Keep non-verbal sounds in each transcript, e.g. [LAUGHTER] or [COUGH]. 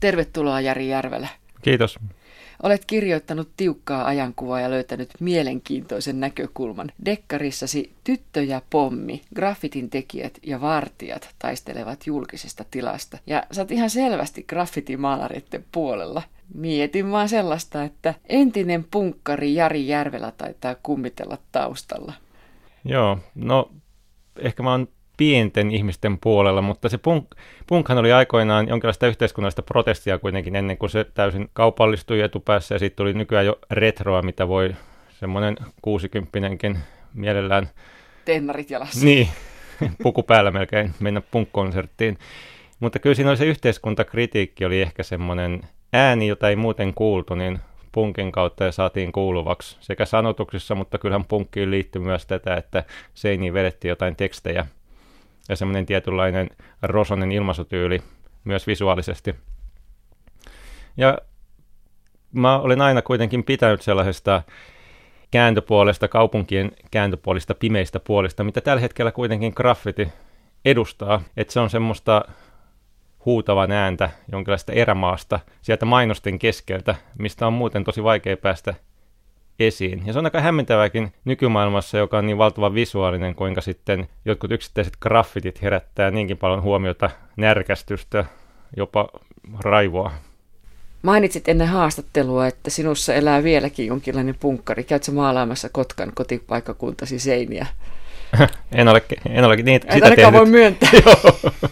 Tervetuloa Jari Järvelä. Kiitos. Olet kirjoittanut tiukkaa ajankuvaa ja löytänyt mielenkiintoisen näkökulman. Dekkarissasi Tyttö ja pommi, graffitin tekijät ja vartijat taistelevat julkisesta tilasta. Ja sä oot ihan selvästi graffitimaalareiden puolella. Mietin vaan sellaista, että entinen punkkari Jari Järvelä taitaa kummitella taustalla. Joo, no ehkä mä oon pienten ihmisten puolella, mutta se punk, punkhan oli aikoinaan jonkinlaista yhteiskunnallista protestia kuitenkin ennen kuin se täysin kaupallistui etupäässä ja sitten tuli nykyään jo retroa, mitä voi semmoinen kuusikymppinenkin mielellään... Tennarit jalassa. Niin, puku päällä melkein mennä punkkonserttiin. Mutta kyllä siinä oli se yhteiskuntakritiikki oli ehkä semmoinen ääni, jota ei muuten kuultu, niin punkin kautta ja saatiin kuuluvaksi sekä sanotuksissa, mutta kyllähän punkkiin liittyy myös tätä, että seiniin vedettiin jotain tekstejä ja semmoinen tietynlainen rosonen ilmaisutyyli myös visuaalisesti. Ja mä olen aina kuitenkin pitänyt sellaisesta kääntöpuolesta, kaupunkien kääntöpuolista, pimeistä puolista, mitä tällä hetkellä kuitenkin graffiti edustaa. Että se on semmoista huutavan ääntä jonkinlaista erämaasta sieltä mainosten keskeltä, mistä on muuten tosi vaikea päästä esiin. Ja se on aika hämmentäväkin nykymaailmassa, joka on niin valtavan visuaalinen, kuinka sitten jotkut yksittäiset graffitit herättää niinkin paljon huomiota, närkästystä, jopa raivoa. Mainitsit ennen haastattelua, että sinussa elää vieläkin jonkinlainen punkkari. Käytkö maalaamassa Kotkan kotipaikkakuntasi seiniä? [LAUGHS] en ole, en ole niitä, Et sitä tehnyt. voi myöntää. [LAUGHS]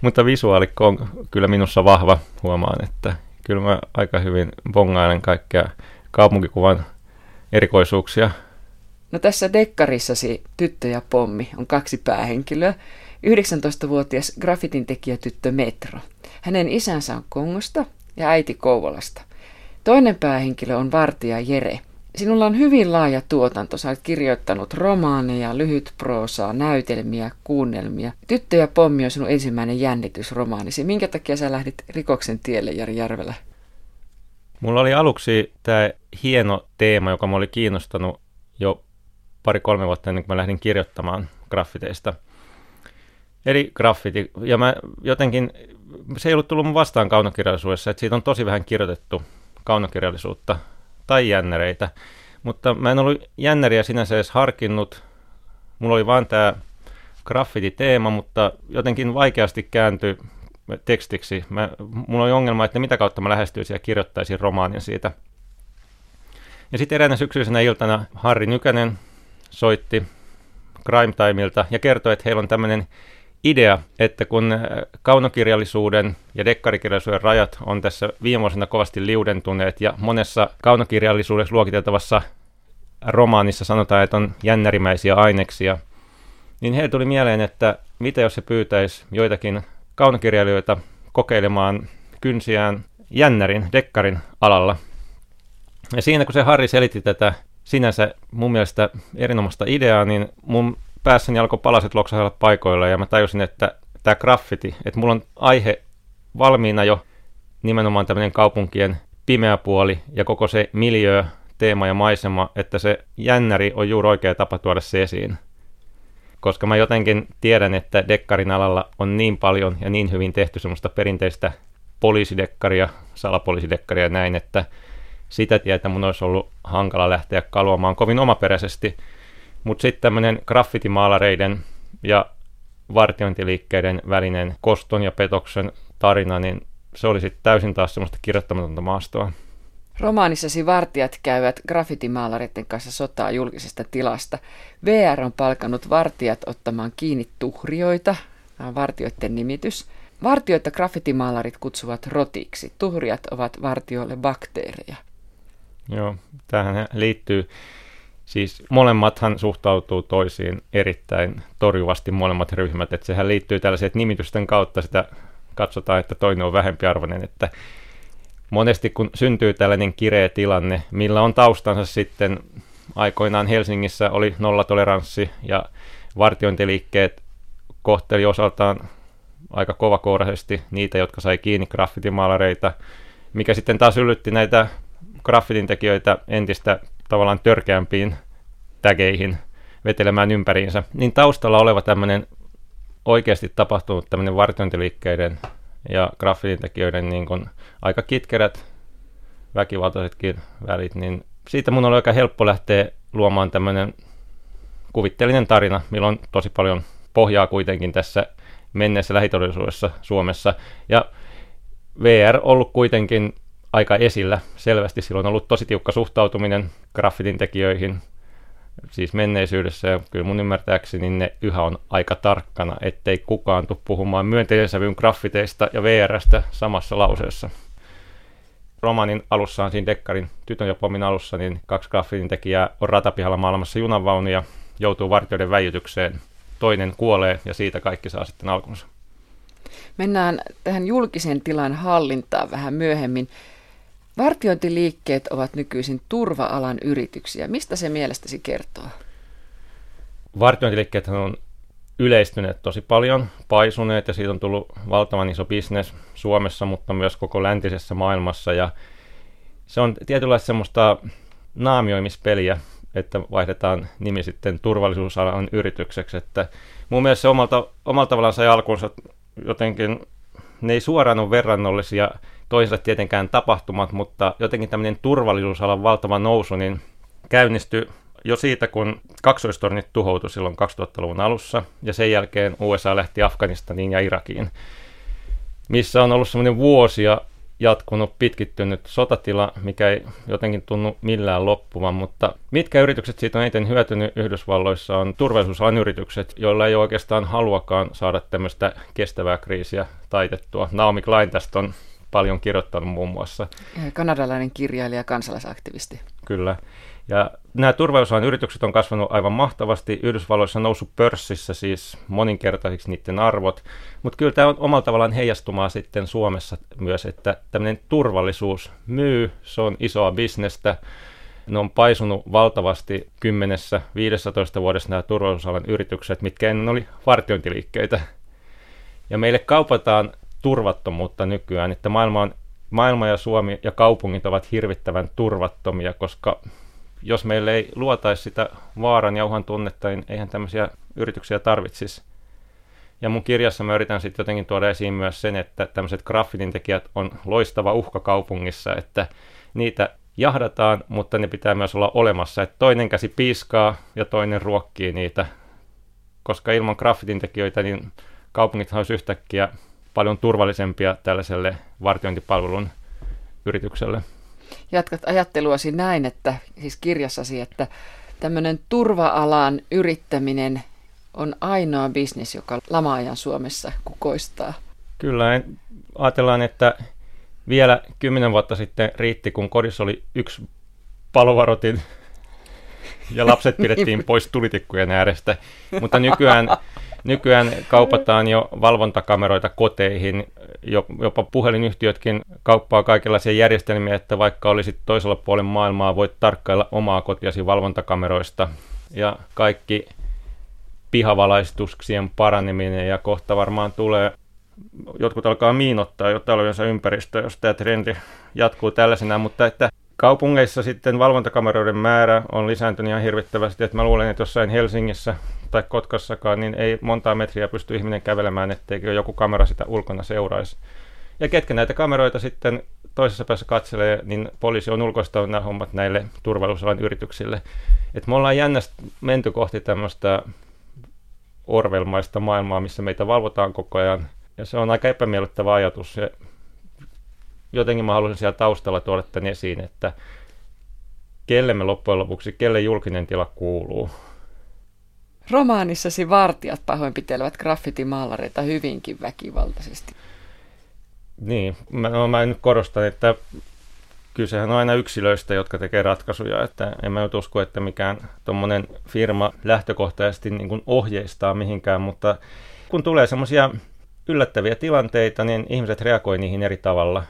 Mutta visuaalikko on kyllä minussa vahva, huomaan, että kyllä mä aika hyvin bongailen kaikkea kaupunkikuvan erikoisuuksia. No tässä dekkarissasi Tyttö ja pommi on kaksi päähenkilöä. 19-vuotias graffitin tekijä tyttö Metro. Hänen isänsä on Kongosta ja äiti Kouvolasta. Toinen päähenkilö on vartija Jere. Sinulla on hyvin laaja tuotanto. Sä olet kirjoittanut romaaneja, lyhytproosaa, näytelmiä, kuunnelmia. Tyttö ja pommi on sinun ensimmäinen jännitysromaanisi. Minkä takia sä lähdit rikoksen tielle, Jari Järvelä? Mulla oli aluksi tämä hieno teema, joka mä oli kiinnostanut jo pari-kolme vuotta ennen kuin mä lähdin kirjoittamaan graffiteista. Eli graffiti. Ja mä jotenkin, se ei ollut tullut mun vastaan kaunokirjallisuudessa, että siitä on tosi vähän kirjoitettu kaunokirjallisuutta tai jännäreitä. Mutta mä en ollut jännäriä sinänsä edes harkinnut. Mulla oli vaan tämä graffiti-teema, mutta jotenkin vaikeasti kääntyi tekstiksi. Mä, mulla oli ongelma, että mitä kautta mä lähestyisin ja kirjoittaisin romaanin siitä. Ja sitten eräänä syksyisenä iltana Harri Nykänen soitti Crime Timeilta ja kertoi, että heillä on tämmöinen idea, että kun äh, kaunokirjallisuuden ja dekkarikirjallisuuden rajat on tässä viime vuosina kovasti liudentuneet ja monessa kaunokirjallisuudessa luokiteltavassa romaanissa sanotaan, että on jännärimäisiä aineksia, niin heille tuli mieleen, että mitä jos se pyytäisi joitakin kaunokirjailijoita kokeilemaan kynsiään jännärin, dekkarin alalla. Ja siinä kun se Harri selitti tätä sinänsä mun mielestä erinomaista ideaa, niin mun päässäni alkoi palaset loksahella paikoilla ja mä tajusin, että tämä graffiti, että mulla on aihe valmiina jo nimenomaan tämmöinen kaupunkien pimeä puoli ja koko se miljö, teema ja maisema, että se jännäri on juuri oikea tapa tuoda se esiin. Koska mä jotenkin tiedän, että dekkarin alalla on niin paljon ja niin hyvin tehty semmoista perinteistä poliisidekkaria, salapoliisidekkaria ja näin, että sitä tietä mun olisi ollut hankala lähteä kaluamaan kovin omaperäisesti – mutta sitten tämmöinen graffitimaalareiden ja vartiointiliikkeiden välinen koston ja petoksen tarina, niin se oli sitten täysin taas semmoista kirjoittamatonta maastoa. Romaanissasi vartijat käyvät graffitimaalareiden kanssa sotaa julkisesta tilasta. VR on palkannut vartijat ottamaan kiinni tuhrioita, tämä on vartioiden nimitys. Vartioita graffitimaalarit kutsuvat rotiksi. Tuhriat ovat vartioille bakteereja. Joo, tähän liittyy Siis molemmathan suhtautuu toisiin erittäin torjuvasti molemmat ryhmät, että sehän liittyy tällaisen, että nimitysten kautta sitä katsotaan, että toinen on vähempiarvoinen, että monesti kun syntyy tällainen kireä tilanne, millä on taustansa sitten aikoinaan Helsingissä oli nollatoleranssi ja vartiointiliikkeet kohteli osaltaan aika kovakouraisesti niitä, jotka sai kiinni graffitimaalareita, mikä sitten taas yllytti näitä graffitin tekijöitä entistä tavallaan törkeämpiin tägeihin vetelemään ympäriinsä, niin taustalla oleva tämmöinen oikeasti tapahtunut tämmöinen vartiointiliikkeiden ja graffitintekijöiden niin kuin aika kitkerät väkivaltaisetkin välit, niin siitä mun oli aika helppo lähteä luomaan tämmöinen kuvitteellinen tarina, millä on tosi paljon pohjaa kuitenkin tässä menneessä lähitodellisuudessa Suomessa. Ja VR ollut kuitenkin aika esillä selvästi. Silloin on ollut tosi tiukka suhtautuminen graffitin tekijöihin, siis menneisyydessä, ja kyllä mun ymmärtääkseni ne yhä on aika tarkkana, ettei kukaan tule puhumaan myönteisen sävyyn graffiteista ja VRstä samassa lauseessa. Romanin alussa on siinä Dekkarin tytön ja pommin alussa, niin kaksi graffitin tekijää on ratapihalla maailmassa junanvaunuja, joutuu vartijoiden väijytykseen, toinen kuolee ja siitä kaikki saa sitten alkunsa. Mennään tähän julkisen tilan hallintaan vähän myöhemmin. Vartiointiliikkeet ovat nykyisin turva-alan yrityksiä. Mistä se mielestäsi kertoo? Vartiointiliikkeet on yleistyneet tosi paljon, paisuneet ja siitä on tullut valtavan iso bisnes Suomessa, mutta myös koko läntisessä maailmassa. Ja se on tietynlaista semmoista naamioimispeliä, että vaihdetaan nimi sitten turvallisuusalan yritykseksi. Että mun mielestä se omalta, omalta tavallaan sai alkunsa jotenkin, ne ei suoraan ole verrannollisia toisensa tietenkään tapahtumat, mutta jotenkin tämmöinen turvallisuusalan valtava nousu niin käynnistyi jo siitä, kun kaksoistornit tuhoutui silloin 2000-luvun alussa, ja sen jälkeen USA lähti Afganistaniin ja Irakiin, missä on ollut semmoinen vuosia jatkunut pitkittynyt sotatila, mikä ei jotenkin tunnu millään loppuvan, mutta mitkä yritykset siitä on eniten hyötynyt Yhdysvalloissa on turvallisuusalan yritykset, joilla ei oikeastaan haluakaan saada tämmöistä kestävää kriisiä taitettua. Naomi Klein tästä on paljon kirjoittanut muun muassa. Kanadalainen kirjailija ja kansalaisaktivisti. Kyllä. Ja nämä turvallisuusalan yritykset on kasvanut aivan mahtavasti. Yhdysvalloissa on noussut pörssissä siis moninkertaisiksi niiden arvot. Mutta kyllä tämä on omalla tavallaan heijastumaa sitten Suomessa myös, että tämmöinen turvallisuus myy, se on isoa bisnestä. Ne on paisunut valtavasti kymmenessä, 15 vuodessa nämä turvallisuusalan yritykset, mitkä ennen oli vartiointiliikkeitä. Ja meille kaupataan turvattomuutta nykyään, että maailma, on, maailma ja Suomi ja kaupungit ovat hirvittävän turvattomia, koska jos meille ei luotaisi sitä vaaran ja uhan tunnetta, niin eihän tämmöisiä yrityksiä tarvitsisi. Ja mun kirjassa mä yritän sitten jotenkin tuoda esiin myös sen, että tämmöiset graffitin tekijät on loistava uhka kaupungissa, että niitä jahdataan, mutta ne pitää myös olla olemassa, että toinen käsi piiskaa ja toinen ruokkii niitä, koska ilman graffitin tekijöitä niin kaupungit olisi yhtäkkiä paljon turvallisempia tällaiselle vartiointipalvelun yritykselle jatkat ajatteluasi näin, että siis kirjassasi, että tämmöinen turva-alan yrittäminen on ainoa bisnes, joka lama-ajan Suomessa kukoistaa. Kyllä, ajatellaan, että vielä kymmenen vuotta sitten riitti, kun kodissa oli yksi palovarotin ja lapset [LAUGHS] pidettiin pois tulitikkujen äärestä. Mutta nykyään Nykyään kaupataan jo valvontakameroita koteihin, jopa puhelinyhtiötkin kauppaa kaikenlaisia järjestelmiä, että vaikka olisit toisella puolella maailmaa, voit tarkkailla omaa kotiasi valvontakameroista. Ja kaikki pihavalaistuksien paraneminen ja kohta varmaan tulee jotkut alkaa miinottaa jo talojensa ympäristöä, jos tämä trendi jatkuu tällaisena, mutta että kaupungeissa sitten valvontakameroiden määrä on lisääntynyt ihan hirvittävästi, että mä luulen, että jossain Helsingissä tai Kotkassakaan, niin ei montaa metriä pysty ihminen kävelemään, etteikö joku kamera sitä ulkona seuraisi. Ja ketkä näitä kameroita sitten toisessa päässä katselee, niin poliisi on ulkoistanut nämä hommat näille turvallisuusalan yrityksille. Et me ollaan jännästi menty kohti tämmöistä orvelmaista maailmaa, missä meitä valvotaan koko ajan. Ja se on aika epämiellyttävä ajatus. Ja jotenkin mä haluaisin siellä taustalla tuoda tämän esiin, että kelle me loppujen lopuksi, kelle julkinen tila kuuluu. Romaanissasi vartijat pahoinpitelevät graffitimaalareita hyvinkin väkivaltaisesti. Niin, mä, no, mä nyt korostan, että kysehän on aina yksilöistä, jotka tekee ratkaisuja, että en mä nyt usko, että mikään tuommoinen firma lähtökohtaisesti niin kuin ohjeistaa mihinkään, mutta kun tulee semmoisia yllättäviä tilanteita, niin ihmiset reagoivat niihin eri tavalla.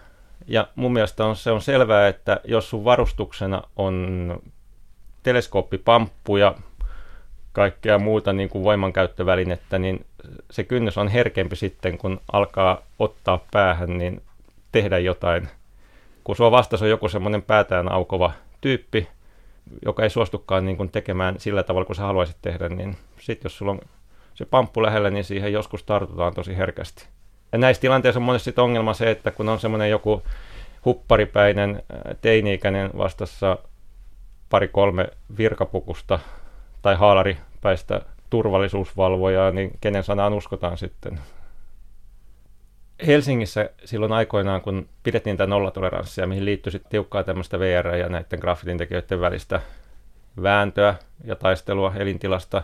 Ja mun mielestä on, se on selvää, että jos sun varustuksena on teleskooppipamppu ja kaikkea muuta niin kuin voimankäyttövälinettä, niin se kynnys on herkempi sitten, kun alkaa ottaa päähän, niin tehdä jotain. Kun sua vastas on joku semmoinen päätään aukova tyyppi, joka ei suostukaan niin kuin tekemään sillä tavalla, kuin sä haluaisit tehdä, niin sitten jos sulla on se pamppu lähellä, niin siihen joskus tartutaan tosi herkästi. Ja näissä tilanteissa on monesti ongelma se, että kun on semmoinen joku hupparipäinen teini-ikäinen vastassa pari-kolme virkapukusta tai haalaripäistä turvallisuusvalvojaa, niin kenen sanaan uskotaan sitten? Helsingissä silloin aikoinaan, kun pidettiin tätä nollatoleranssia, mihin liittyi sitten tiukkaa tämmöistä VR ja näiden graffitin välistä vääntöä ja taistelua elintilasta,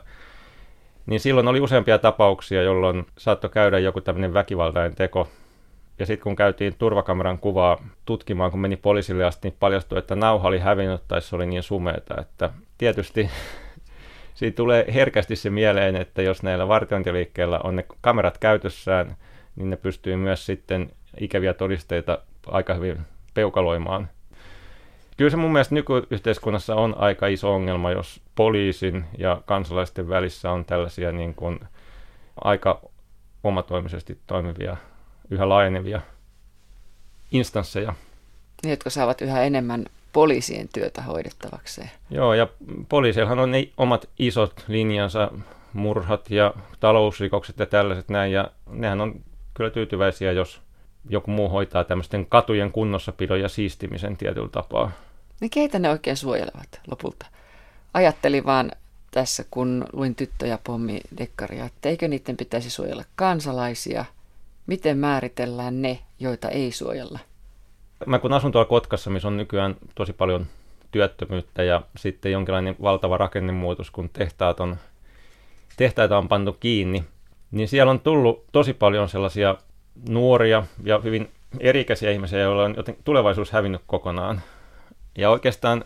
niin silloin oli useampia tapauksia, jolloin saattoi käydä joku tämmöinen väkivaltainen teko. Ja sitten kun käytiin turvakameran kuvaa tutkimaan, kun meni poliisille asti, niin paljastui, että nauha oli hävinnyt tai se oli niin sumeeta, että tietysti [LAUGHS] siitä tulee herkästi se mieleen, että jos näillä vartiointiliikkeillä on ne kamerat käytössään, niin ne pystyy myös sitten ikäviä todisteita aika hyvin peukaloimaan. Kyllä se mun mielestä nykyyhteiskunnassa on aika iso ongelma, jos poliisin ja kansalaisten välissä on tällaisia niin kuin aika omatoimisesti toimivia, yhä laajenevia instansseja. Ne, jotka saavat yhä enemmän poliisien työtä hoidettavakseen. Joo, ja poliisillahan on ne omat isot linjansa, murhat ja talousrikokset ja tällaiset näin, ja nehän on kyllä tyytyväisiä, jos joku muu hoitaa tämmöisten katujen kunnossapidon ja siistimisen tietyllä tapaa. Niin keitä ne oikein suojelevat lopulta? Ajattelin vaan tässä, kun luin tyttö- ja pommi-dekkaria, että eikö niiden pitäisi suojella kansalaisia? Miten määritellään ne, joita ei suojella? Mä kun asun tuolla Kotkassa, missä on nykyään tosi paljon työttömyyttä ja sitten jonkinlainen valtava rakennemuutos, kun tehtaat on, tehtaita on pantu kiinni, niin siellä on tullut tosi paljon sellaisia nuoria ja hyvin erikäisiä ihmisiä, joilla on joten tulevaisuus hävinnyt kokonaan. Ja oikeastaan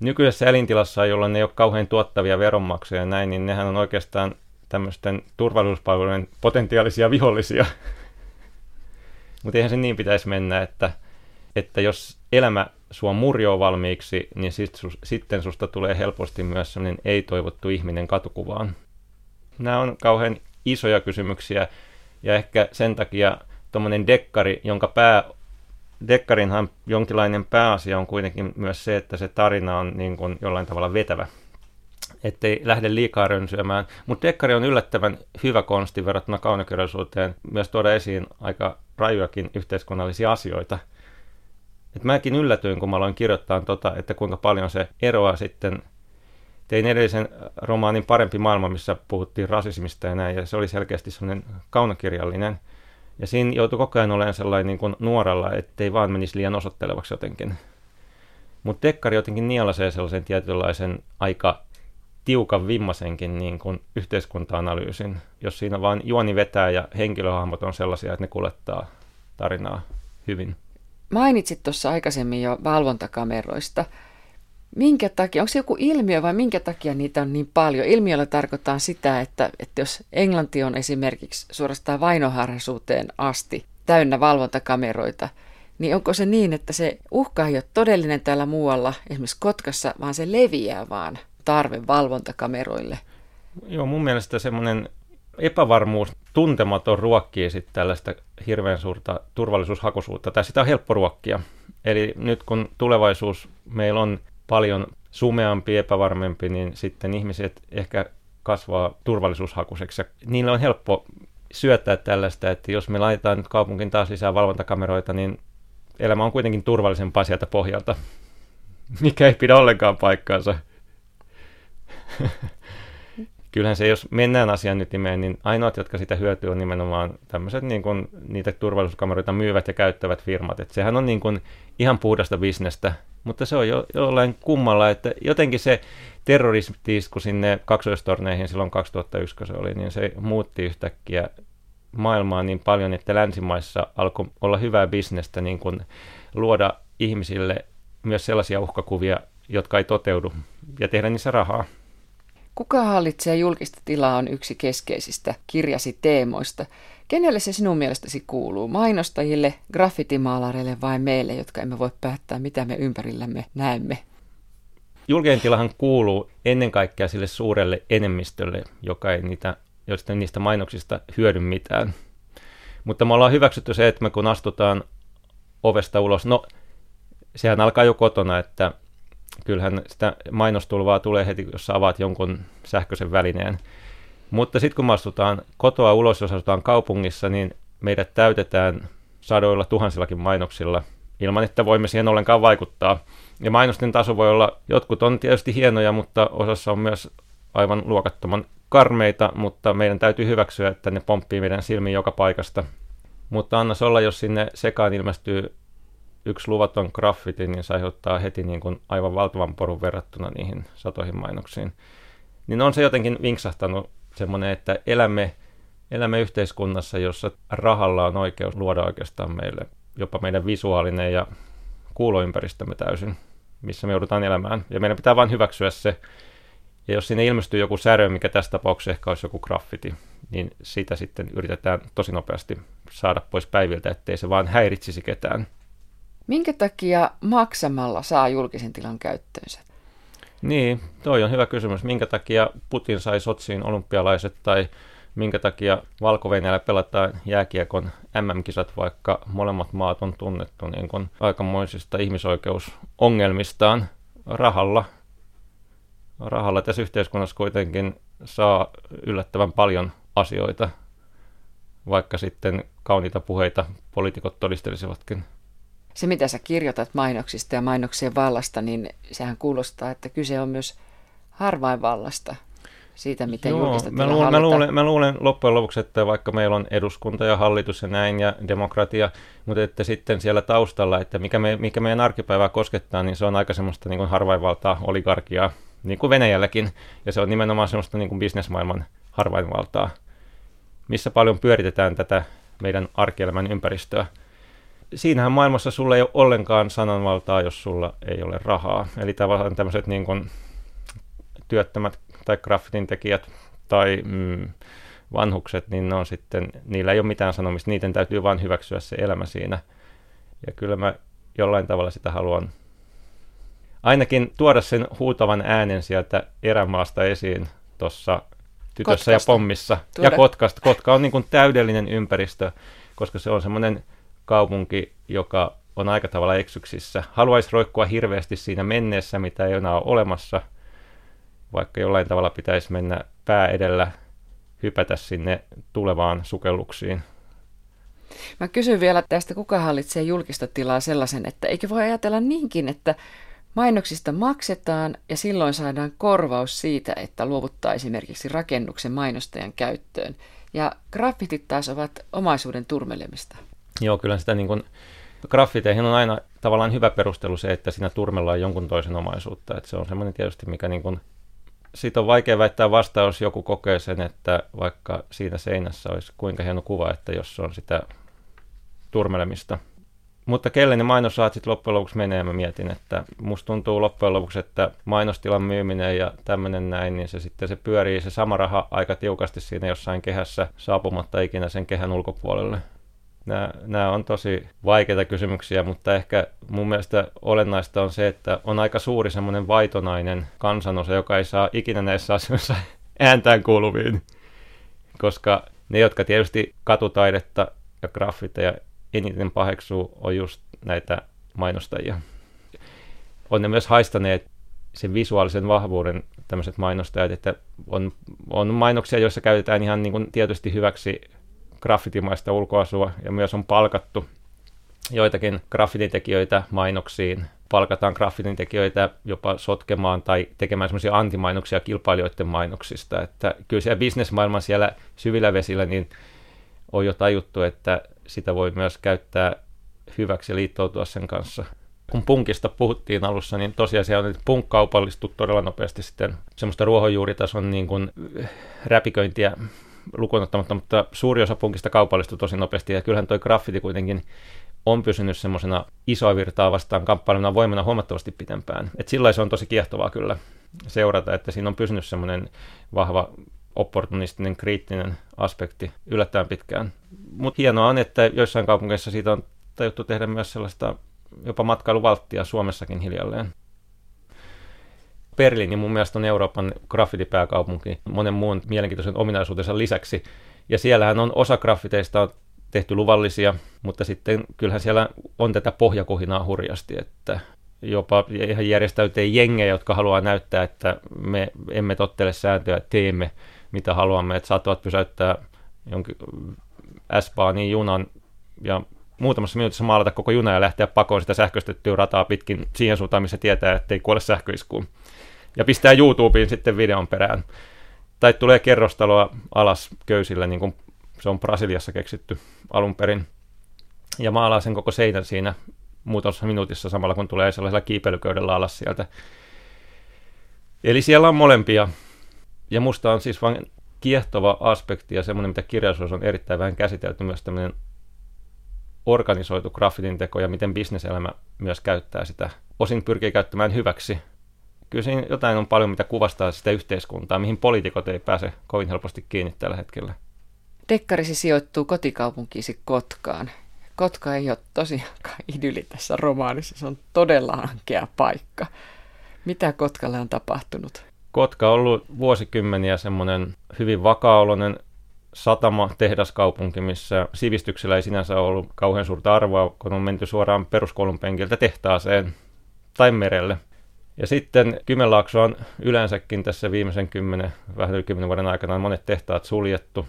nykyisessä elintilassa, jolloin ne ei ole kauhean tuottavia veronmaksuja ja näin, niin nehän on oikeastaan tämmöisten turvallisuuspalvelujen potentiaalisia vihollisia. [LAUGHS] Mutta eihän se niin pitäisi mennä, että, että jos elämä sua murjoo valmiiksi, niin sit sus, sitten susta tulee helposti myös sellainen ei-toivottu ihminen katukuvaan. Nämä on kauhean isoja kysymyksiä, ja ehkä sen takia tuommoinen dekkari, jonka pää, dekkarinhan jonkinlainen pääasia on kuitenkin myös se, että se tarina on niin kuin jollain tavalla vetävä ettei lähde liikaa rönsyämään. Mutta dekkari on yllättävän hyvä konsti verrattuna kaunokirjallisuuteen myös tuoda esiin aika rajuakin yhteiskunnallisia asioita. Et mäkin yllätyin, kun mä aloin kirjoittaa tota, että kuinka paljon se eroaa sitten tein edellisen romaanin Parempi maailma, missä puhuttiin rasismista ja näin, ja se oli selkeästi sellainen kaunokirjallinen. Ja siinä joutui koko ajan olemaan sellainen niin kuin nuoralla, ettei vaan menisi liian osoittelevaksi jotenkin. Mutta tekkari jotenkin nielasee sellaisen tietynlaisen aika tiukan vimmasenkin niin kuin yhteiskunta-analyysin, jos siinä vaan juoni vetää ja henkilöhahmot on sellaisia, että ne kuljettaa tarinaa hyvin. Mainitsit tuossa aikaisemmin jo valvontakameroista. Minkä takia, onko se joku ilmiö vai minkä takia niitä on niin paljon? Ilmiöllä tarkoittaa sitä, että, että jos Englanti on esimerkiksi suorastaan vainoharhaisuuteen asti täynnä valvontakameroita, niin onko se niin, että se uhka ei ole todellinen täällä muualla, esimerkiksi Kotkassa, vaan se leviää vaan tarve valvontakameroille? Joo, mun mielestä semmoinen epävarmuus, tuntematon ruokkii sitten tällaista hirveän suurta turvallisuushakuisuutta, tai sitä on helppo ruokkia. Eli nyt kun tulevaisuus meillä on paljon sumeampi, epävarmempi, niin sitten ihmiset ehkä kasvaa turvallisuushakuiseksi. Ja niillä on helppo syöttää tällaista, että jos me laitetaan nyt kaupunkin taas lisää valvontakameroita, niin elämä on kuitenkin turvallisempaa sieltä pohjalta, mikä ei pidä ollenkaan paikkaansa. [LAUGHS] Kyllähän se, jos mennään asian ytimeen, niin ainoat, jotka sitä hyötyy, on nimenomaan tämmöiset niin kuin, niitä turvallisuuskameroita myyvät ja käyttävät firmat. Et sehän on niin kuin ihan puhdasta bisnestä, mutta se on jo, jollain kummalla, että jotenkin se terroristisku sinne kaksoistorneihin silloin 2001, kun se oli, niin se muutti yhtäkkiä maailmaa niin paljon, että länsimaissa alkoi olla hyvää bisnestä niin kuin luoda ihmisille myös sellaisia uhkakuvia, jotka ei toteudu, ja tehdä niissä rahaa. Kuka hallitsee julkista tilaa on yksi keskeisistä kirjasi teemoista. Kenelle se sinun mielestäsi kuuluu? Mainostajille, graffitimaalareille vai meille, jotka emme voi päättää, mitä me ympärillämme näemme? Julkinen tilahan kuuluu ennen kaikkea sille suurelle enemmistölle, joka ei niitä, josta niistä mainoksista hyödy mitään. Mutta me ollaan hyväksytty se, että me kun astutaan ovesta ulos, no sehän alkaa jo kotona, että kyllähän sitä mainostulvaa tulee heti, jos avaat jonkun sähköisen välineen. Mutta sitten kun me astutaan kotoa ulos, jos asutaan kaupungissa, niin meidät täytetään sadoilla tuhansillakin mainoksilla ilman, että voimme siihen ollenkaan vaikuttaa. Ja mainosten taso voi olla, jotkut on tietysti hienoja, mutta osassa on myös aivan luokattoman karmeita, mutta meidän täytyy hyväksyä, että ne pomppii meidän silmiin joka paikasta. Mutta anna olla, jos sinne sekaan ilmestyy yksi luvaton graffiti, niin se aiheuttaa heti niin kuin aivan valtavan porun verrattuna niihin satoihin mainoksiin. Niin on se jotenkin vinksahtanut semmoinen, että elämme, elämme yhteiskunnassa, jossa rahalla on oikeus luoda oikeastaan meille jopa meidän visuaalinen ja kuuloympäristömme täysin, missä me joudutaan elämään. Ja meidän pitää vain hyväksyä se. Ja jos sinne ilmestyy joku särö, mikä tässä tapauksessa ehkä olisi joku graffiti, niin sitä sitten yritetään tosi nopeasti saada pois päiviltä, ettei se vaan häiritsisi ketään. Minkä takia maksamalla saa julkisen tilan käyttöönsä? Niin, toi on hyvä kysymys. Minkä takia Putin sai Sotsiin olympialaiset tai minkä takia valko pelataan jääkiekon MM-kisat, vaikka molemmat maat on tunnettu niin kuin aikamoisista ihmisoikeusongelmistaan rahalla. Rahalla tässä yhteiskunnassa kuitenkin saa yllättävän paljon asioita, vaikka sitten kauniita puheita poliitikot todistelisivatkin se, mitä sä kirjoitat mainoksista ja mainoksien vallasta, niin sehän kuulostaa, että kyse on myös harvainvallasta siitä, miten Joo, julkista mä luulen, mä, luulen, mä luulen loppujen lopuksi, että vaikka meillä on eduskunta ja hallitus ja näin ja demokratia, mutta että sitten siellä taustalla, että mikä, me, mikä meidän arkipäivää koskettaa, niin se on aika semmoista niin kuin harvainvaltaa, oligarkiaa, niin kuin Venäjälläkin, ja se on nimenomaan semmoista niin kuin bisnesmaailman harvainvaltaa, missä paljon pyöritetään tätä meidän arkielämän ympäristöä siinähän maailmassa sulla ei ole ollenkaan sananvaltaa, jos sulla ei ole rahaa. Eli tavallaan tämmöiset niin kuin työttömät tai graffitin tekijät tai mm, vanhukset, niin ne on sitten, niillä ei ole mitään sanomista, niiden täytyy vain hyväksyä se elämä siinä. Ja kyllä mä jollain tavalla sitä haluan ainakin tuoda sen huutavan äänen sieltä erämaasta esiin tuossa tytössä Kotkasta. ja pommissa. Tuoda. Ja Kotkasta. Kotka on niin kuin täydellinen ympäristö, koska se on semmoinen kaupunki, joka on aika tavalla eksyksissä. Haluaisi roikkua hirveästi siinä menneessä, mitä ei enää ole olemassa, vaikka jollain tavalla pitäisi mennä pää edellä hypätä sinne tulevaan sukelluksiin. Mä kysyn vielä tästä, kuka hallitsee julkista tilaa sellaisen, että eikö voi ajatella niinkin, että mainoksista maksetaan ja silloin saadaan korvaus siitä, että luovuttaa esimerkiksi rakennuksen mainostajan käyttöön. Ja graffitit taas ovat omaisuuden turmelemista. Joo, kyllä sitä niin kuin, graffiteihin on aina tavallaan hyvä perustelu se, että siinä turmellaan jonkun toisen omaisuutta. Että se on semmoinen tietysti, mikä niin kuin, siitä on vaikea väittää vasta, jos joku kokee sen, että vaikka siinä seinässä olisi kuinka hieno kuva, että jos se on sitä turmelemista. Mutta kelle ne mainosrahat sitten loppujen lopuksi menee, mä mietin, että musta tuntuu loppujen lopuksi, että mainostilan myyminen ja tämmöinen näin, niin se sitten se pyörii se sama raha aika tiukasti siinä jossain kehässä saapumatta ikinä sen kehän ulkopuolelle. Nämä, nämä on tosi vaikeita kysymyksiä, mutta ehkä mun mielestä olennaista on se, että on aika suuri semmoinen vaitonainen kansanosa, joka ei saa ikinä näissä asioissa [LAUGHS] ääntään kuuluviin. Koska ne, jotka tietysti katutaidetta ja graffiteja eniten paheksuu, on just näitä mainostajia. On ne myös haistaneet sen visuaalisen vahvuuden tämmöiset mainostajat, että on, on mainoksia, joissa käytetään ihan niin kuin tietysti hyväksi graffitimaista ulkoasua ja myös on palkattu joitakin graffititekijöitä mainoksiin. Palkataan graffititekijöitä jopa sotkemaan tai tekemään semmoisia antimainoksia kilpailijoiden mainoksista. Että kyllä siellä bisnesmaailman siellä syvillä vesillä niin on jo tajuttu, että sitä voi myös käyttää hyväksi ja liittoutua sen kanssa. Kun punkista puhuttiin alussa, niin tosiasia on, että punk kaupallistuu todella nopeasti sitten semmoista ruohonjuuritason niin kuin räpiköintiä lukunottamatta, mutta suuri osa punkista kaupallistui tosi nopeasti, ja kyllähän toi graffiti kuitenkin on pysynyt semmoisena isoa virtaa vastaan kamppailuna voimana huomattavasti pitempään. Et sillä se on tosi kiehtovaa kyllä seurata, että siinä on pysynyt semmoinen vahva opportunistinen, kriittinen aspekti yllättävän pitkään. Mutta hienoa on, että joissain kaupungeissa siitä on tajuttu tehdä myös sellaista jopa matkailuvalttia Suomessakin hiljalleen. Berliini mun mielestä on Euroopan graffitipääkaupunki monen muun mielenkiintoisen ominaisuutensa lisäksi. Ja siellähän on osa graffiteista on tehty luvallisia, mutta sitten kyllähän siellä on tätä pohjakohinaa hurjasti, että jopa ihan järjestäytyy jengejä, jotka haluaa näyttää, että me emme tottele sääntöjä, teemme mitä haluamme, että saattavat pysäyttää jonkin S-baanin junan ja muutamassa minuutissa maalata koko juna ja lähteä pakoon sitä sähköistettyä rataa pitkin siihen suuntaan, missä tietää, että ei kuole sähköiskuun. Ja pistää YouTubeen sitten videon perään. Tai tulee kerrostaloa alas köysillä, niin kuin se on Brasiliassa keksitty alun perin. Ja maalaa sen koko seinän siinä muutamassa minuutissa samalla, kun tulee sellaisella kiipeilyköydellä alas sieltä. Eli siellä on molempia. Ja musta on siis vain kiehtova aspekti ja semmoinen, mitä kirjallisuus on erittäin vähän käsitelty, myös tämmöinen organisoitu graffitin teko ja miten bisneselämä myös käyttää sitä. Osin pyrkii käyttämään hyväksi. Kyllä siinä jotain on paljon, mitä kuvastaa sitä yhteiskuntaa, mihin poliitikot ei pääse kovin helposti kiinni tällä hetkellä. Dekkarisi sijoittuu kotikaupunkiisi Kotkaan. Kotka ei ole tosiaankaan [LAUGHS] idylli tässä romaanissa, se on todella ankea paikka. Mitä Kotkalle on tapahtunut? Kotka on ollut vuosikymmeniä semmoinen hyvin vakaoloinen satama, tehdaskaupunki, missä sivistyksellä ei sinänsä ollut kauhean suurta arvoa, kun on menty suoraan peruskoulun penkiltä tehtaaseen tai merelle. Ja sitten Kymenlaakso on yleensäkin tässä viimeisen kymmenen, vähän yli kymmenen vuoden aikana monet tehtaat suljettu.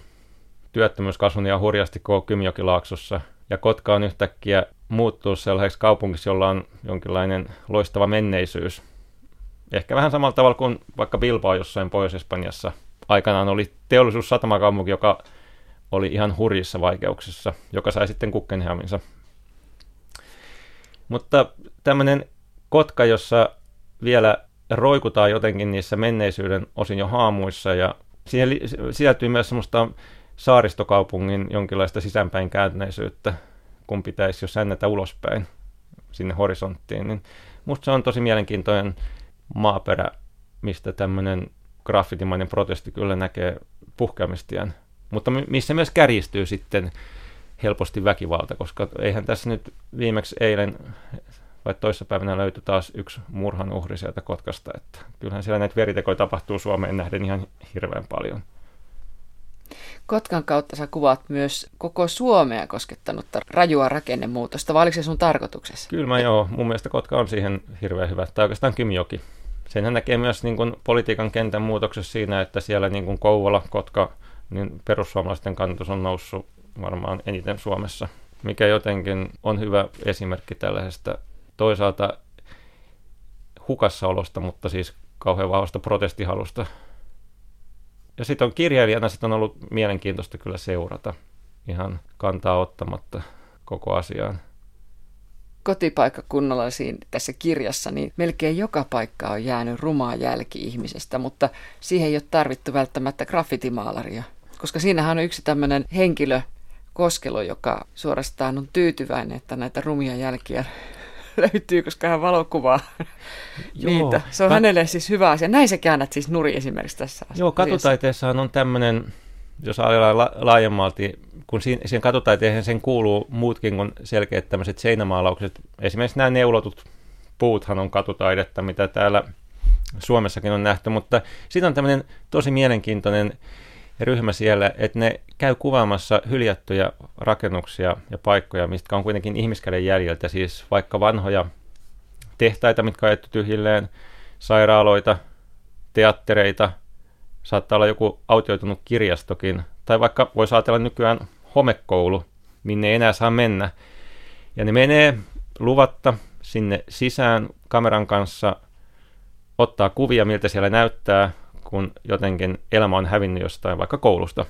Työttömyys kasvanut ihan hurjasti koko Kymjokilaaksossa. Ja Kotka on yhtäkkiä muuttunut sellaiseksi kaupungiksi, jolla on jonkinlainen loistava menneisyys. Ehkä vähän samalla tavalla kuin vaikka Bilbao jossain Pohjois-Espanjassa – aikanaan oli teollisuussatamakaupunki, joka oli ihan hurjissa vaikeuksissa, joka sai sitten Kukkenheiminsa. Mutta tämmöinen kotka, jossa vielä roikutaan jotenkin niissä menneisyyden osin jo haamuissa ja siihen sisältyy myös semmoista saaristokaupungin jonkinlaista sisäänpäin kääntyneisyyttä, kun pitäisi jo sännätä ulospäin sinne horisonttiin, niin musta se on tosi mielenkiintoinen maaperä, mistä tämmöinen graffitimainen protesti kyllä näkee puhkeamistien, mutta missä myös kärjistyy sitten helposti väkivalta, koska eihän tässä nyt viimeksi eilen vai toissapäivänä löytyi taas yksi murhan uhri sieltä Kotkasta, että kyllähän siellä näitä veritekoja tapahtuu Suomeen nähden ihan hirveän paljon. Kotkan kautta sä kuvaat myös koko Suomea koskettanutta rajua rakennemuutosta, vai oliko se sun tarkoituksessa? Kyllä mä joo, mun mielestä Kotka on siihen hirveän hyvä, tai oikeastaan Kymjoki senhän näkee myös niin kuin politiikan kentän muutoksessa siinä, että siellä niin kuin Kouvola, Kotka, niin perussuomalaisten kannatus on noussut varmaan eniten Suomessa, mikä jotenkin on hyvä esimerkki tällaisesta toisaalta hukassaolosta, mutta siis kauhean vahvasta protestihalusta. Ja sitten on kirjailijana sit on ollut mielenkiintoista kyllä seurata ihan kantaa ottamatta koko asiaan kotipaikkakunnalla siinä, tässä kirjassa, niin melkein joka paikka on jäänyt rumaa jälki ihmisestä, mutta siihen ei ole tarvittu välttämättä graffitimaalaria, koska siinähän on yksi tämmöinen henkilö, Koskelo, joka suorastaan on tyytyväinen, että näitä rumia jälkiä [LAUGHS] löytyy, koska hän valokuvaa [LAUGHS] niitä. Se on kat- hänelle siis hyvä asia. Näin se käännät siis nuri esimerkiksi tässä asiassa. Joo, katutaiteessahan on tämmöinen, jos ajatellaan la- laajemmalti kun siihen, katutaiteen sen kuuluu muutkin kuin selkeät tämmöiset seinämaalaukset. Esimerkiksi nämä neulotut puuthan on katutaidetta, mitä täällä Suomessakin on nähty, mutta sitten on tämmöinen tosi mielenkiintoinen ryhmä siellä, että ne käy kuvaamassa hyljättyjä rakennuksia ja paikkoja, mistä on kuitenkin ihmiskäden jäljeltä, siis vaikka vanhoja tehtaita, mitkä on ajettu tyhjilleen, sairaaloita, teattereita, saattaa olla joku autioitunut kirjastokin, tai vaikka voisi ajatella nykyään homekoulu, minne ei enää saa mennä. Ja ne menee luvatta sinne sisään kameran kanssa, ottaa kuvia, miltä siellä näyttää, kun jotenkin elämä on hävinnyt jostain vaikka koulusta.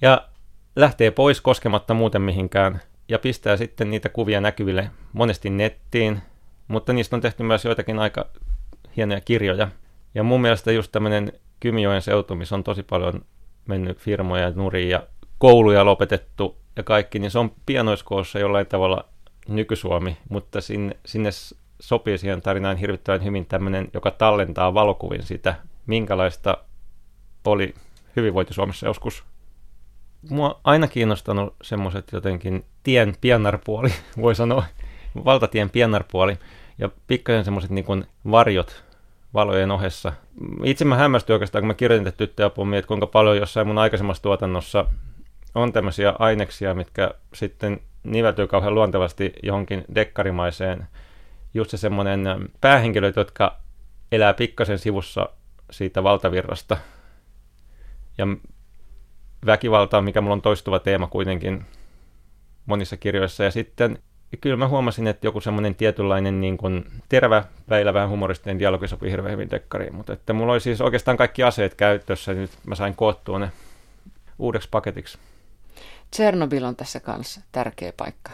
Ja lähtee pois koskematta muuten mihinkään ja pistää sitten niitä kuvia näkyville monesti nettiin, mutta niistä on tehty myös joitakin aika hienoja kirjoja. Ja mun mielestä just tämmöinen Kymijoen seutu, missä on tosi paljon mennyt firmoja nuriin ja kouluja lopetettu ja kaikki, niin se on pienoiskoossa jollain tavalla nykysuomi, mutta sinne, sinne sopii siihen tarinaan hirvittävän hyvin tämmöinen, joka tallentaa valokuvin sitä, minkälaista oli hyvinvointi Suomessa joskus. Mua aina kiinnostanut semmoiset jotenkin tien pienarpuoli, [LAUGHS] voi sanoa, valtatien pienarpuoli, ja pikkasen semmoiset niin varjot valojen ohessa. Itse mä hämmästyin oikeastaan, kun mä kirjoitin tätä tyttöapumia, että kuinka paljon jossain mun aikaisemmassa tuotannossa on tämmöisiä aineksia, mitkä sitten niveltyy kauhean luontevasti johonkin dekkarimaiseen. Just se semmoinen päähenkilöt, jotka elää pikkasen sivussa siitä valtavirrasta. Ja väkivalta, mikä mulla on toistuva teema kuitenkin monissa kirjoissa. Ja sitten kyllä mä huomasin, että joku semmoinen tietynlainen niin kuin terävä, väillä vähän humoristinen dialogi sopii hirveän hyvin tekkariin. Mutta että mulla oli siis oikeastaan kaikki aseet käytössä, nyt mä sain koottua ne uudeksi paketiksi. Tsernobyl on tässä kanssa tärkeä paikka.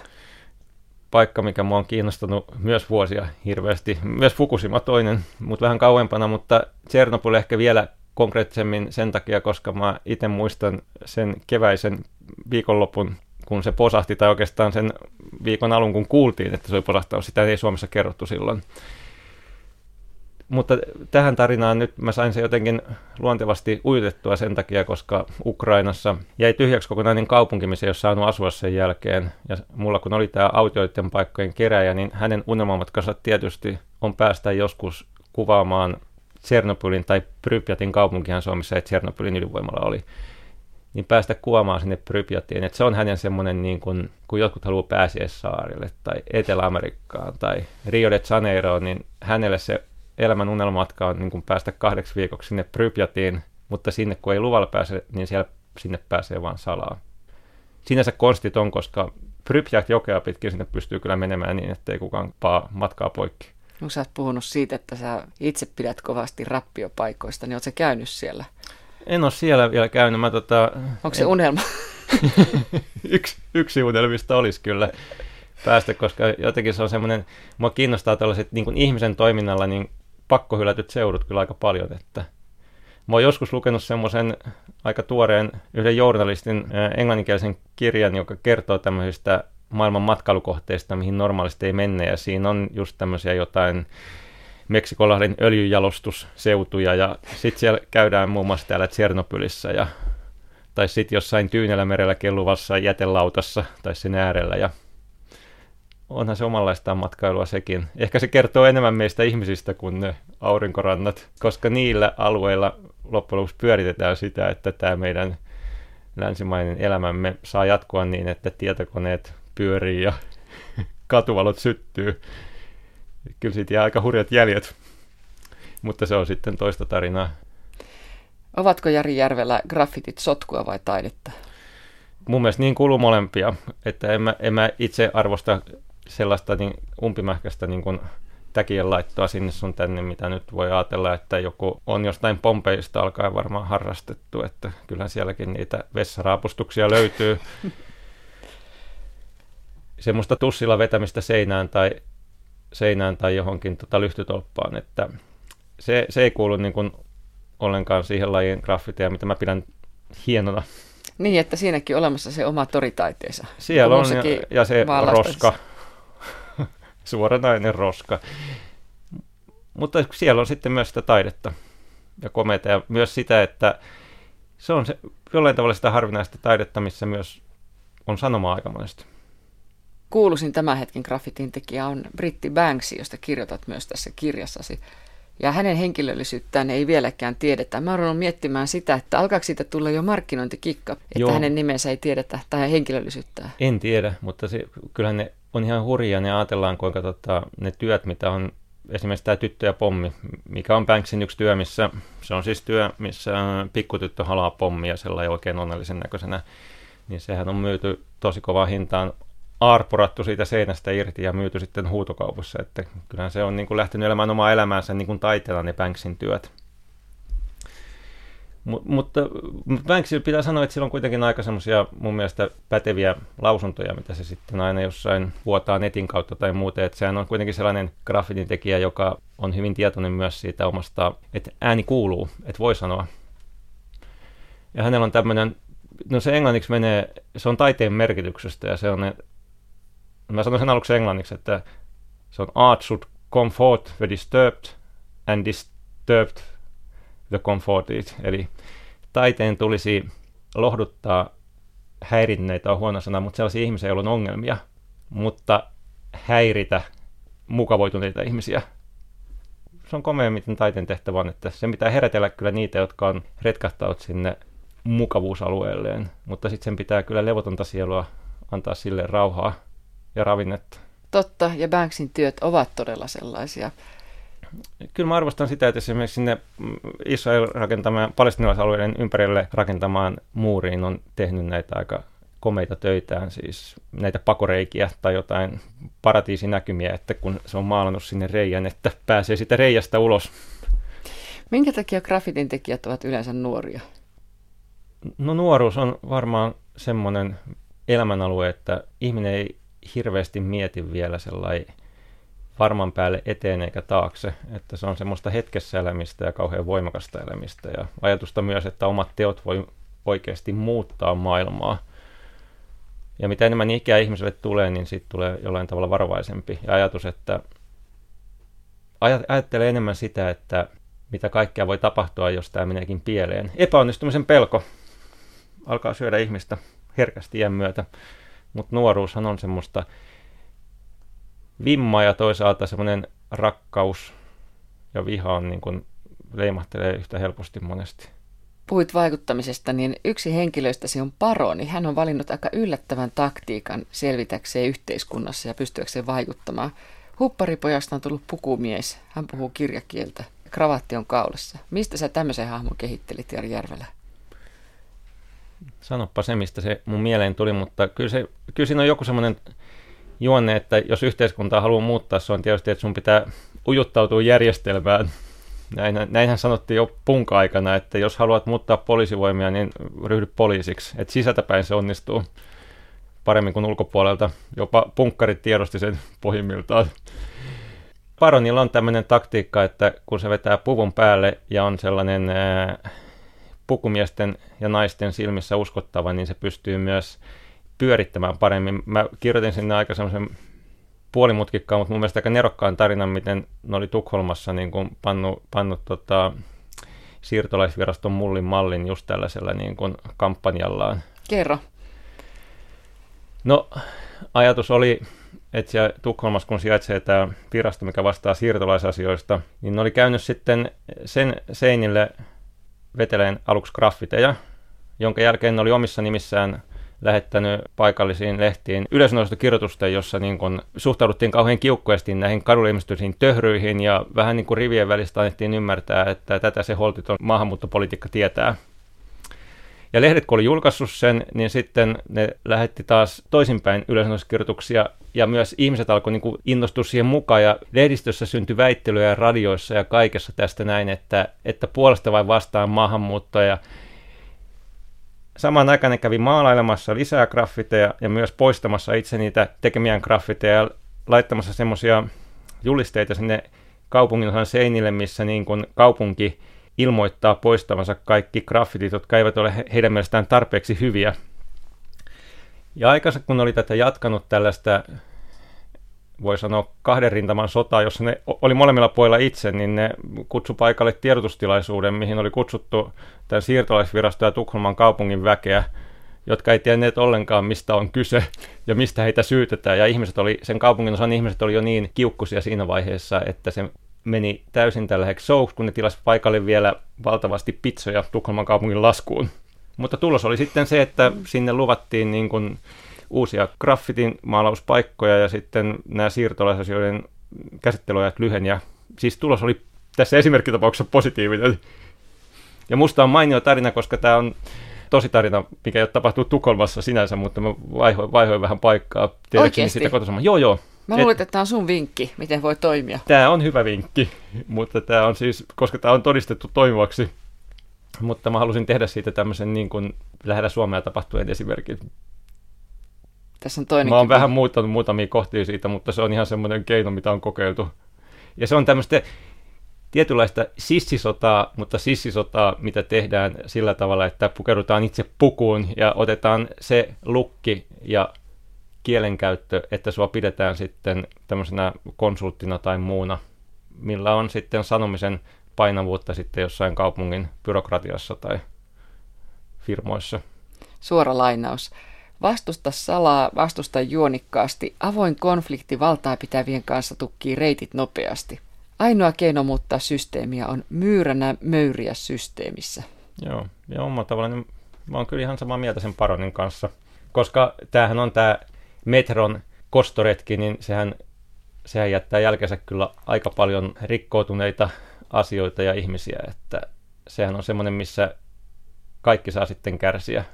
Paikka, mikä mua on kiinnostanut myös vuosia hirveästi. Myös Fukushima toinen, mutta vähän kauempana, mutta Tsernobyl ehkä vielä konkreettisemmin sen takia, koska mä itse muistan sen keväisen viikonlopun, kun se posahti, tai oikeastaan sen viikon alun, kun kuultiin, että se oli posahtanut. Sitä ei Suomessa kerrottu silloin mutta tähän tarinaan nyt mä sain se jotenkin luontevasti ujutettua sen takia, koska Ukrainassa jäi tyhjäksi kokonainen kaupunki, missä ei ole saanut asua sen jälkeen. Ja mulla kun oli tämä autioiden paikkojen keräjä, niin hänen unelmamatkansa tietysti on päästä joskus kuvaamaan Tsernobylin tai Prypjatin kaupunkihan Suomessa, että Tsernobylin ydinvoimalla oli niin päästä kuvaamaan sinne Prypjatiin. Se on hänen semmoinen, niin kuin, kun jotkut haluaa pääsiäissaarille tai Etelä-Amerikkaan tai Rio de Janeiro, niin hänelle se elämän unelmatka on niin kuin päästä kahdeksi viikoksi sinne Prypjatiin, mutta sinne kun ei luvalla pääse, niin siellä sinne pääsee vaan salaa. Sinänsä konstit on, koska Prypjat jokea pitkin sinne pystyy kyllä menemään niin, ettei kukaan paa matkaa poikki. No sä oot puhunut siitä, että sä itse pidät kovasti rappiopaikoista, niin oot sä käynyt siellä? En ole siellä vielä käynyt. Mä, tota, Onko se en... unelma? [LAUGHS] yksi, yksi unelmista olisi kyllä päästä, koska jotenkin se on semmoinen, mua kiinnostaa tällaiset niin ihmisen toiminnalla niin pakkohylätyt seudut kyllä aika paljon, että Mä oon joskus lukenut semmoisen aika tuoreen yhden journalistin englanninkielisen kirjan, joka kertoo tämmöisistä maailman matkailukohteista, mihin normaalisti ei mennä, ja siinä on just tämmöisiä jotain Meksikolahden öljyjalostusseutuja, ja sitten siellä käydään muun muassa täällä Tsernobylissä, ja, tai sitten jossain Tyynellämerellä kelluvassa jätelautassa, tai sen äärellä, ja onhan se omanlaistaan matkailua sekin. Ehkä se kertoo enemmän meistä ihmisistä kuin ne aurinkorannat, koska niillä alueilla loppujen lopuksi pyöritetään sitä, että tämä meidän länsimainen elämämme saa jatkua niin, että tietokoneet pyörii ja [LAUGHS] katuvalot syttyy. Kyllä siitä jää aika hurjat jäljet, mutta se on sitten toista tarinaa. Ovatko Jari Järvellä graffitit sotkua vai taidetta? Mun mielestä niin kuuluu molempia, että en mä, en mä itse arvosta sellaista niin umpimähkäistä niin kuin täkien laittoa sinne sun tänne, mitä nyt voi ajatella, että joku on jostain pompeista alkaen varmaan harrastettu, että kyllähän sielläkin niitä vessaraapustuksia löytyy. [LAUGHS] Semmoista tussilla vetämistä seinään tai, seinään tai johonkin tota lyhtytolppaan, että se, se ei kuulu niin kuin ollenkaan siihen lajin graffiteja, mitä mä pidän hienona. Niin, että siinäkin olemassa se oma toritaiteensa. Siellä on, ja, ja se roska, suoranainen roska. Mutta siellä on sitten myös sitä taidetta ja komeita ja myös sitä, että se on se, jollain tavalla sitä harvinaista taidetta, missä myös on sanomaa aika monesti. Kuuluisin tämän hetken graffitin tekijä on Britti Banksy, josta kirjoitat myös tässä kirjassasi. Ja hänen henkilöllisyyttään ei vieläkään tiedetä. Mä oon miettimään sitä, että alkaako siitä tulla jo markkinointikikka, että Joo. hänen nimensä ei tiedetä tai henkilöllisyyttää. En tiedä, mutta se, kyllähän ne on ihan hurjia, ne ajatellaan kuinka tota, ne työt, mitä on esimerkiksi tämä tyttö ja pommi, mikä on Banksin yksi työ, missä se on siis työ, missä pikkutyttö halaa pommia sellainen oikein onnellisen näköisenä, niin sehän on myyty tosi kovaa hintaan aarpurattu siitä seinästä irti ja myyty sitten huutokaupassa, että kyllähän se on niin kuin lähtenyt elämään omaa elämäänsä niin kuin taiteella ne Banksin työt. Mut, mutta Banksilla pitää sanoa, että sillä on kuitenkin aika semmoisia mun mielestä päteviä lausuntoja, mitä se sitten aina jossain vuotaa netin kautta tai muuten. Että sehän on kuitenkin sellainen graffitin tekijä, joka on hyvin tietoinen myös siitä omasta, että ääni kuuluu, että voi sanoa. Ja hänellä on tämmöinen, no se englanniksi menee, se on taiteen merkityksestä ja se on, mä sanon sen aluksi englanniksi, että se on art should comfort the disturbed and disturbed the comforted, eli taiteen tulisi lohduttaa häirinneitä on huono sana, mutta sellaisia ihmisiä, joilla on ongelmia, mutta häiritä mukavoituneita ihmisiä. Se on komea, miten taiteen tehtävä on, että se pitää herätellä kyllä niitä, jotka on retkahtaut sinne mukavuusalueelleen, mutta sitten sen pitää kyllä levotonta sielua antaa sille rauhaa ja ravinnetta. Totta, ja Banksin työt ovat todella sellaisia. Kyllä mä arvostan sitä, että esimerkiksi sinne Israel rakentamaan, palestinalaisalueiden ympärille rakentamaan muuriin on tehnyt näitä aika komeita töitään, siis näitä pakoreikiä tai jotain paratiisinäkymiä, että kun se on maalannut sinne reijän, että pääsee sitä reijästä ulos. Minkä takia graffitin tekijät ovat yleensä nuoria? No nuoruus on varmaan semmoinen elämänalue, että ihminen ei hirveästi mieti vielä sellainen varman päälle eteen eikä taakse, että se on semmoista hetkessä elämistä ja kauhean voimakasta elämistä ja ajatusta myös, että omat teot voi oikeasti muuttaa maailmaa. Ja mitä enemmän ikää ihmiselle tulee, niin siitä tulee jollain tavalla varovaisempi. Ja ajatus, että ajattelee enemmän sitä, että mitä kaikkea voi tapahtua, jos tämä meneekin pieleen. Epäonnistumisen pelko alkaa syödä ihmistä herkästi iän myötä, mutta nuoruushan on semmoista vimma ja toisaalta semmoinen rakkaus ja viha on niin kuin leimahtelee yhtä helposti monesti. Puhuit vaikuttamisesta, niin yksi henkilöistäsi on paroni. Hän on valinnut aika yllättävän taktiikan selvitäkseen yhteiskunnassa ja pystyäkseen vaikuttamaan. Hupparipojasta on tullut pukumies. Hän puhuu kirjakieltä. Kravatti on kaulassa. Mistä sä tämmöisen hahmon kehittelit, Jari Järvelä? Sanoppa se, mistä se mun mieleen tuli, mutta kyllä, se, kyllä siinä on joku semmoinen juonne, että jos yhteiskuntaa haluaa muuttaa, se on tietysti, että sun pitää ujuttautua järjestelmään. Näinhän, näinhän sanottiin jo punka-aikana, että jos haluat muuttaa poliisivoimia, niin ryhdy poliisiksi. Että sisältäpäin se onnistuu paremmin kuin ulkopuolelta. Jopa punkkarit tiedosti sen pohjimmiltaan. Paronilla on tämmöinen taktiikka, että kun se vetää puvun päälle ja on sellainen ää, pukumiesten ja naisten silmissä uskottava, niin se pystyy myös pyörittämään paremmin. Mä kirjoitin sinne aika semmoisen puolimutkikkaan, mutta mun mielestä aika nerokkaan tarinan, miten ne oli Tukholmassa niin kuin pannu, pannu tota, siirtolaisviraston mullin mallin just tällaisella niin kuin kampanjallaan. Kerro. No, ajatus oli, että siellä Tukholmassa, kun sijaitsee tämä virasto, mikä vastaa siirtolaisasioista, niin ne oli käynyt sitten sen seinille veteleen aluksi graffiteja, jonka jälkeen ne oli omissa nimissään lähettänyt paikallisiin lehtiin yleisönosastokirjoitusta, jossa niin kun suhtauduttiin kauhean kiukkuesti näihin kadulle töhryihin ja vähän niin kuin rivien välistä annettiin ymmärtää, että tätä se holtiton maahanmuuttopolitiikka tietää. Ja lehdet kun oli julkaissut sen, niin sitten ne lähetti taas toisinpäin yleisönosastokirjoituksia ja myös ihmiset alkoi niin innostua siihen mukaan ja lehdistössä syntyi väittelyjä radioissa ja kaikessa tästä näin, että, että puolesta vai vastaan maahanmuuttoa ja Samaan aikaan ne kävi maalailemassa lisää graffiteja ja myös poistamassa itse niitä tekemiään graffiteja ja laittamassa semmoisia julisteita sinne kaupungin seinille, missä niin kuin kaupunki ilmoittaa poistavansa kaikki graffitit, jotka eivät ole heidän mielestään tarpeeksi hyviä. Ja aikansa kun oli tätä jatkanut tällaista voi sanoa kahden rintaman sota, jossa ne oli molemmilla puolilla itse, niin ne kutsu paikalle tiedotustilaisuuden, mihin oli kutsuttu tämän siirtolaisvirasto ja Tukholman kaupungin väkeä, jotka ei tienneet ollenkaan, mistä on kyse ja mistä heitä syytetään. Ja ihmiset oli, sen kaupungin osan ihmiset oli jo niin kiukkusia siinä vaiheessa, että se meni täysin tällä hetkellä kun ne tilasi paikalle vielä valtavasti pizzoja Tukholman kaupungin laskuun. Mutta tulos oli sitten se, että sinne luvattiin niin kuin uusia graffitin maalauspaikkoja ja sitten nämä siirtolaisasioiden käsittelyajat lyhen. Ja siis tulos oli tässä esimerkkitapauksessa positiivinen. Ja musta on mainio tarina, koska tämä on tosi tarina, mikä ei ole tapahtunut Tukholmassa sinänsä, mutta mä vaihoin, vaihoin vähän paikkaa. Oikeasti? Sitä kotosamaan. Joo, joo. Mä luulen, että tämä on sun vinkki, miten voi toimia. Tämä on hyvä vinkki, [LAUGHS] mutta tämä on siis, koska tämä on todistettu toimivaksi, mutta mä halusin tehdä siitä tämmöisen niin kuin lähellä Suomea tapahtuen esimerkin. Tässä on toinen Mä oon vähän muuttanut muutamia kohtia siitä, mutta se on ihan semmoinen keino, mitä on kokeiltu. Ja se on tämmöistä tietynlaista sissisotaa, mutta sissisotaa, mitä tehdään sillä tavalla, että pukeudutaan itse pukuun ja otetaan se lukki ja kielenkäyttö, että sua pidetään sitten tämmöisenä konsulttina tai muuna, millä on sitten sanomisen painavuutta sitten jossain kaupungin byrokratiassa tai firmoissa. Suora lainaus. Vastusta salaa, vastusta juonikkaasti. Avoin konflikti valtaa pitävien kanssa tukkii reitit nopeasti. Ainoa keino muuttaa systeemiä on myyränä möyriä systeemissä. Joo, ja omalla tavalla niin mä oon kyllä ihan samaa mieltä sen paronin kanssa. Koska tämähän on tämä Metron kostoretki, niin sehän sehän jättää jälkeensä kyllä aika paljon rikkoutuneita asioita ja ihmisiä, että sehän on semmoinen, missä kaikki saa sitten kärsiä.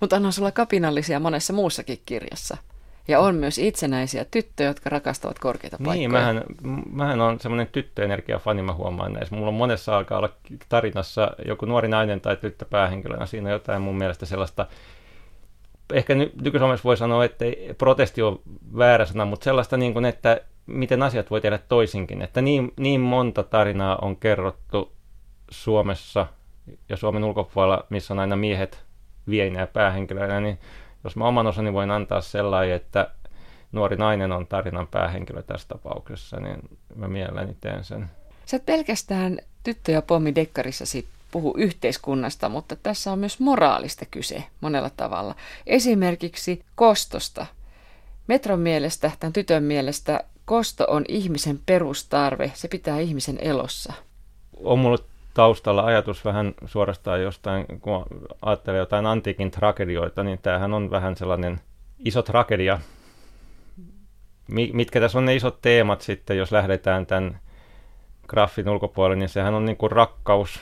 Mutta onhan sulla kapinallisia monessa muussakin kirjassa. Ja on myös itsenäisiä tyttöjä, jotka rakastavat korkeita paikkoja. Niin, mähän, mähän on semmoinen tyttöenergiafani, mä huomaan näissä. Mulla on monessa alkaa olla tarinassa joku nuori nainen tai tyttö päähenkilönä. Siinä on jotain mun mielestä sellaista, ehkä ny- nyky-Suomessa voi sanoa, että ei, protesti on väärä sana, mutta sellaista, niin kuin, että miten asiat voi tehdä toisinkin. Että niin, niin monta tarinaa on kerrottu Suomessa ja Suomen ulkopuolella, missä on aina miehet vieinä ja päähenkilöinä, niin jos mä oman osani voin antaa sellainen, että nuori nainen on tarinan päähenkilö tässä tapauksessa, niin mä mielelläni teen sen. Sä et pelkästään tyttö- ja pommi dekkarissasi puhu yhteiskunnasta, mutta tässä on myös moraalista kyse monella tavalla. Esimerkiksi kostosta. Metron mielestä, tämän tytön mielestä, kosto on ihmisen perustarve, se pitää ihmisen elossa. On mulla taustalla ajatus vähän suorastaan jostain, kun ajattelee jotain antiikin tragedioita, niin tämähän on vähän sellainen iso tragedia. Mitkä tässä on ne isot teemat sitten, jos lähdetään tämän graffin ulkopuolelle, niin sehän on niin kuin rakkaus,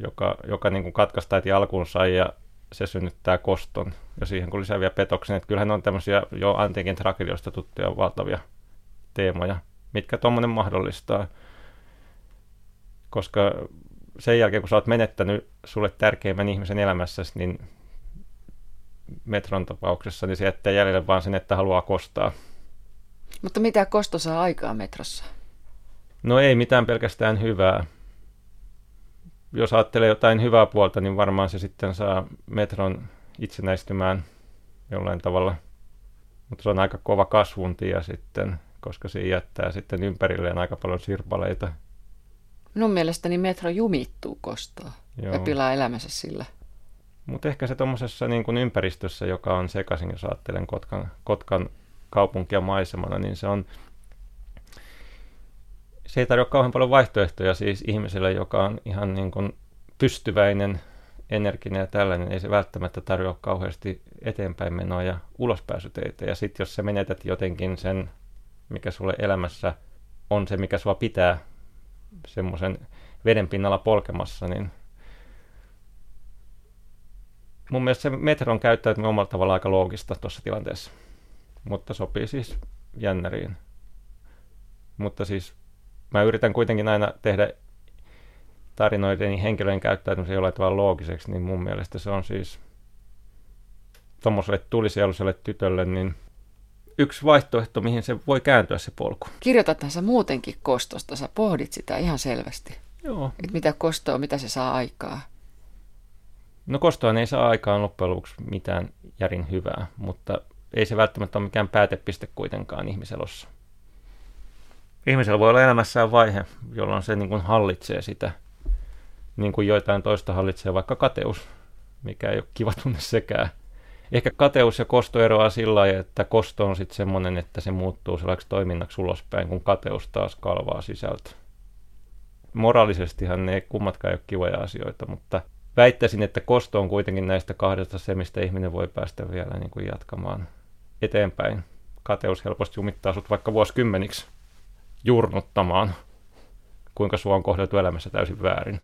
joka, joka niin kuin katkaistaan alkuunsa ja se synnyttää koston. Ja siihen kun lisää vielä petoksen, että kyllähän on tämmöisiä jo antiikin tragedioista tuttuja valtavia teemoja, mitkä tuommoinen mahdollistaa. Koska sen jälkeen, kun sä oot menettänyt sulle tärkeimmän ihmisen elämässä, niin metron tapauksessa, niin se jättää jäljelle vaan sen, että haluaa kostaa. Mutta mitä kosto saa aikaa metrossa? No ei mitään pelkästään hyvää. Jos ajattelee jotain hyvää puolta, niin varmaan se sitten saa metron itsenäistymään jollain tavalla. Mutta se on aika kova kasvuntia sitten, koska se jättää sitten ympärilleen aika paljon sirpaleita. Minun mielestäni metro jumittuu kostoa Joo. ja pilaa elämänsä sillä. Mutta ehkä se tuommoisessa niin ympäristössä, joka on sekaisin, jos ajattelen Kotkan, Kotkan kaupunkia maisemana, niin se on se ei tarjoa kauhean paljon vaihtoehtoja siis ihmiselle, joka on ihan niin kuin pystyväinen, energinen ja tällainen. Ei se välttämättä tarjoa kauheasti eteenpäin menoa ja ulospääsyteitä. Ja sitten jos sä menetät jotenkin sen, mikä sulle elämässä on se, mikä sua pitää semmoisen veden pinnalla polkemassa, niin mun mielestä se metron käyttäytyminen on omalla tavalla aika loogista tuossa tilanteessa, mutta sopii siis jännäriin. Mutta siis mä yritän kuitenkin aina tehdä tarinoiden henkilöiden käyttäytymisen jollain tavalla loogiseksi, niin mun mielestä se on siis tuommoiselle tulisieluselle tytölle, niin yksi vaihtoehto, mihin se voi kääntyä se polku. Kirjoitathan sä muutenkin kostosta, sä pohdit sitä ihan selvästi. Joo. Et mitä kostoa, mitä se saa aikaa? No kostoa ei saa aikaan loppujen lopuksi mitään järin hyvää, mutta ei se välttämättä ole mikään päätepiste kuitenkaan ihmiselossa. Ihmisellä voi olla elämässään vaihe, jolloin se niin kuin hallitsee sitä, niin kuin joitain toista hallitsee vaikka kateus, mikä ei ole kiva tunne sekään. Ehkä kateus ja kosto eroaa sillä lailla, että kosto on sitten semmoinen, että se muuttuu sellaiseksi toiminnaksi ulospäin, kun kateus taas kalvaa sisältä. Moraalisestihan ne kummatkaan ei ole kivoja asioita, mutta väittäisin, että kosto on kuitenkin näistä kahdesta se, mistä ihminen voi päästä vielä niin kuin jatkamaan eteenpäin. Kateus helposti jumittaa sut vaikka vuosikymmeniksi jurnuttamaan, kuinka sua on kohdeltu elämässä täysin väärin.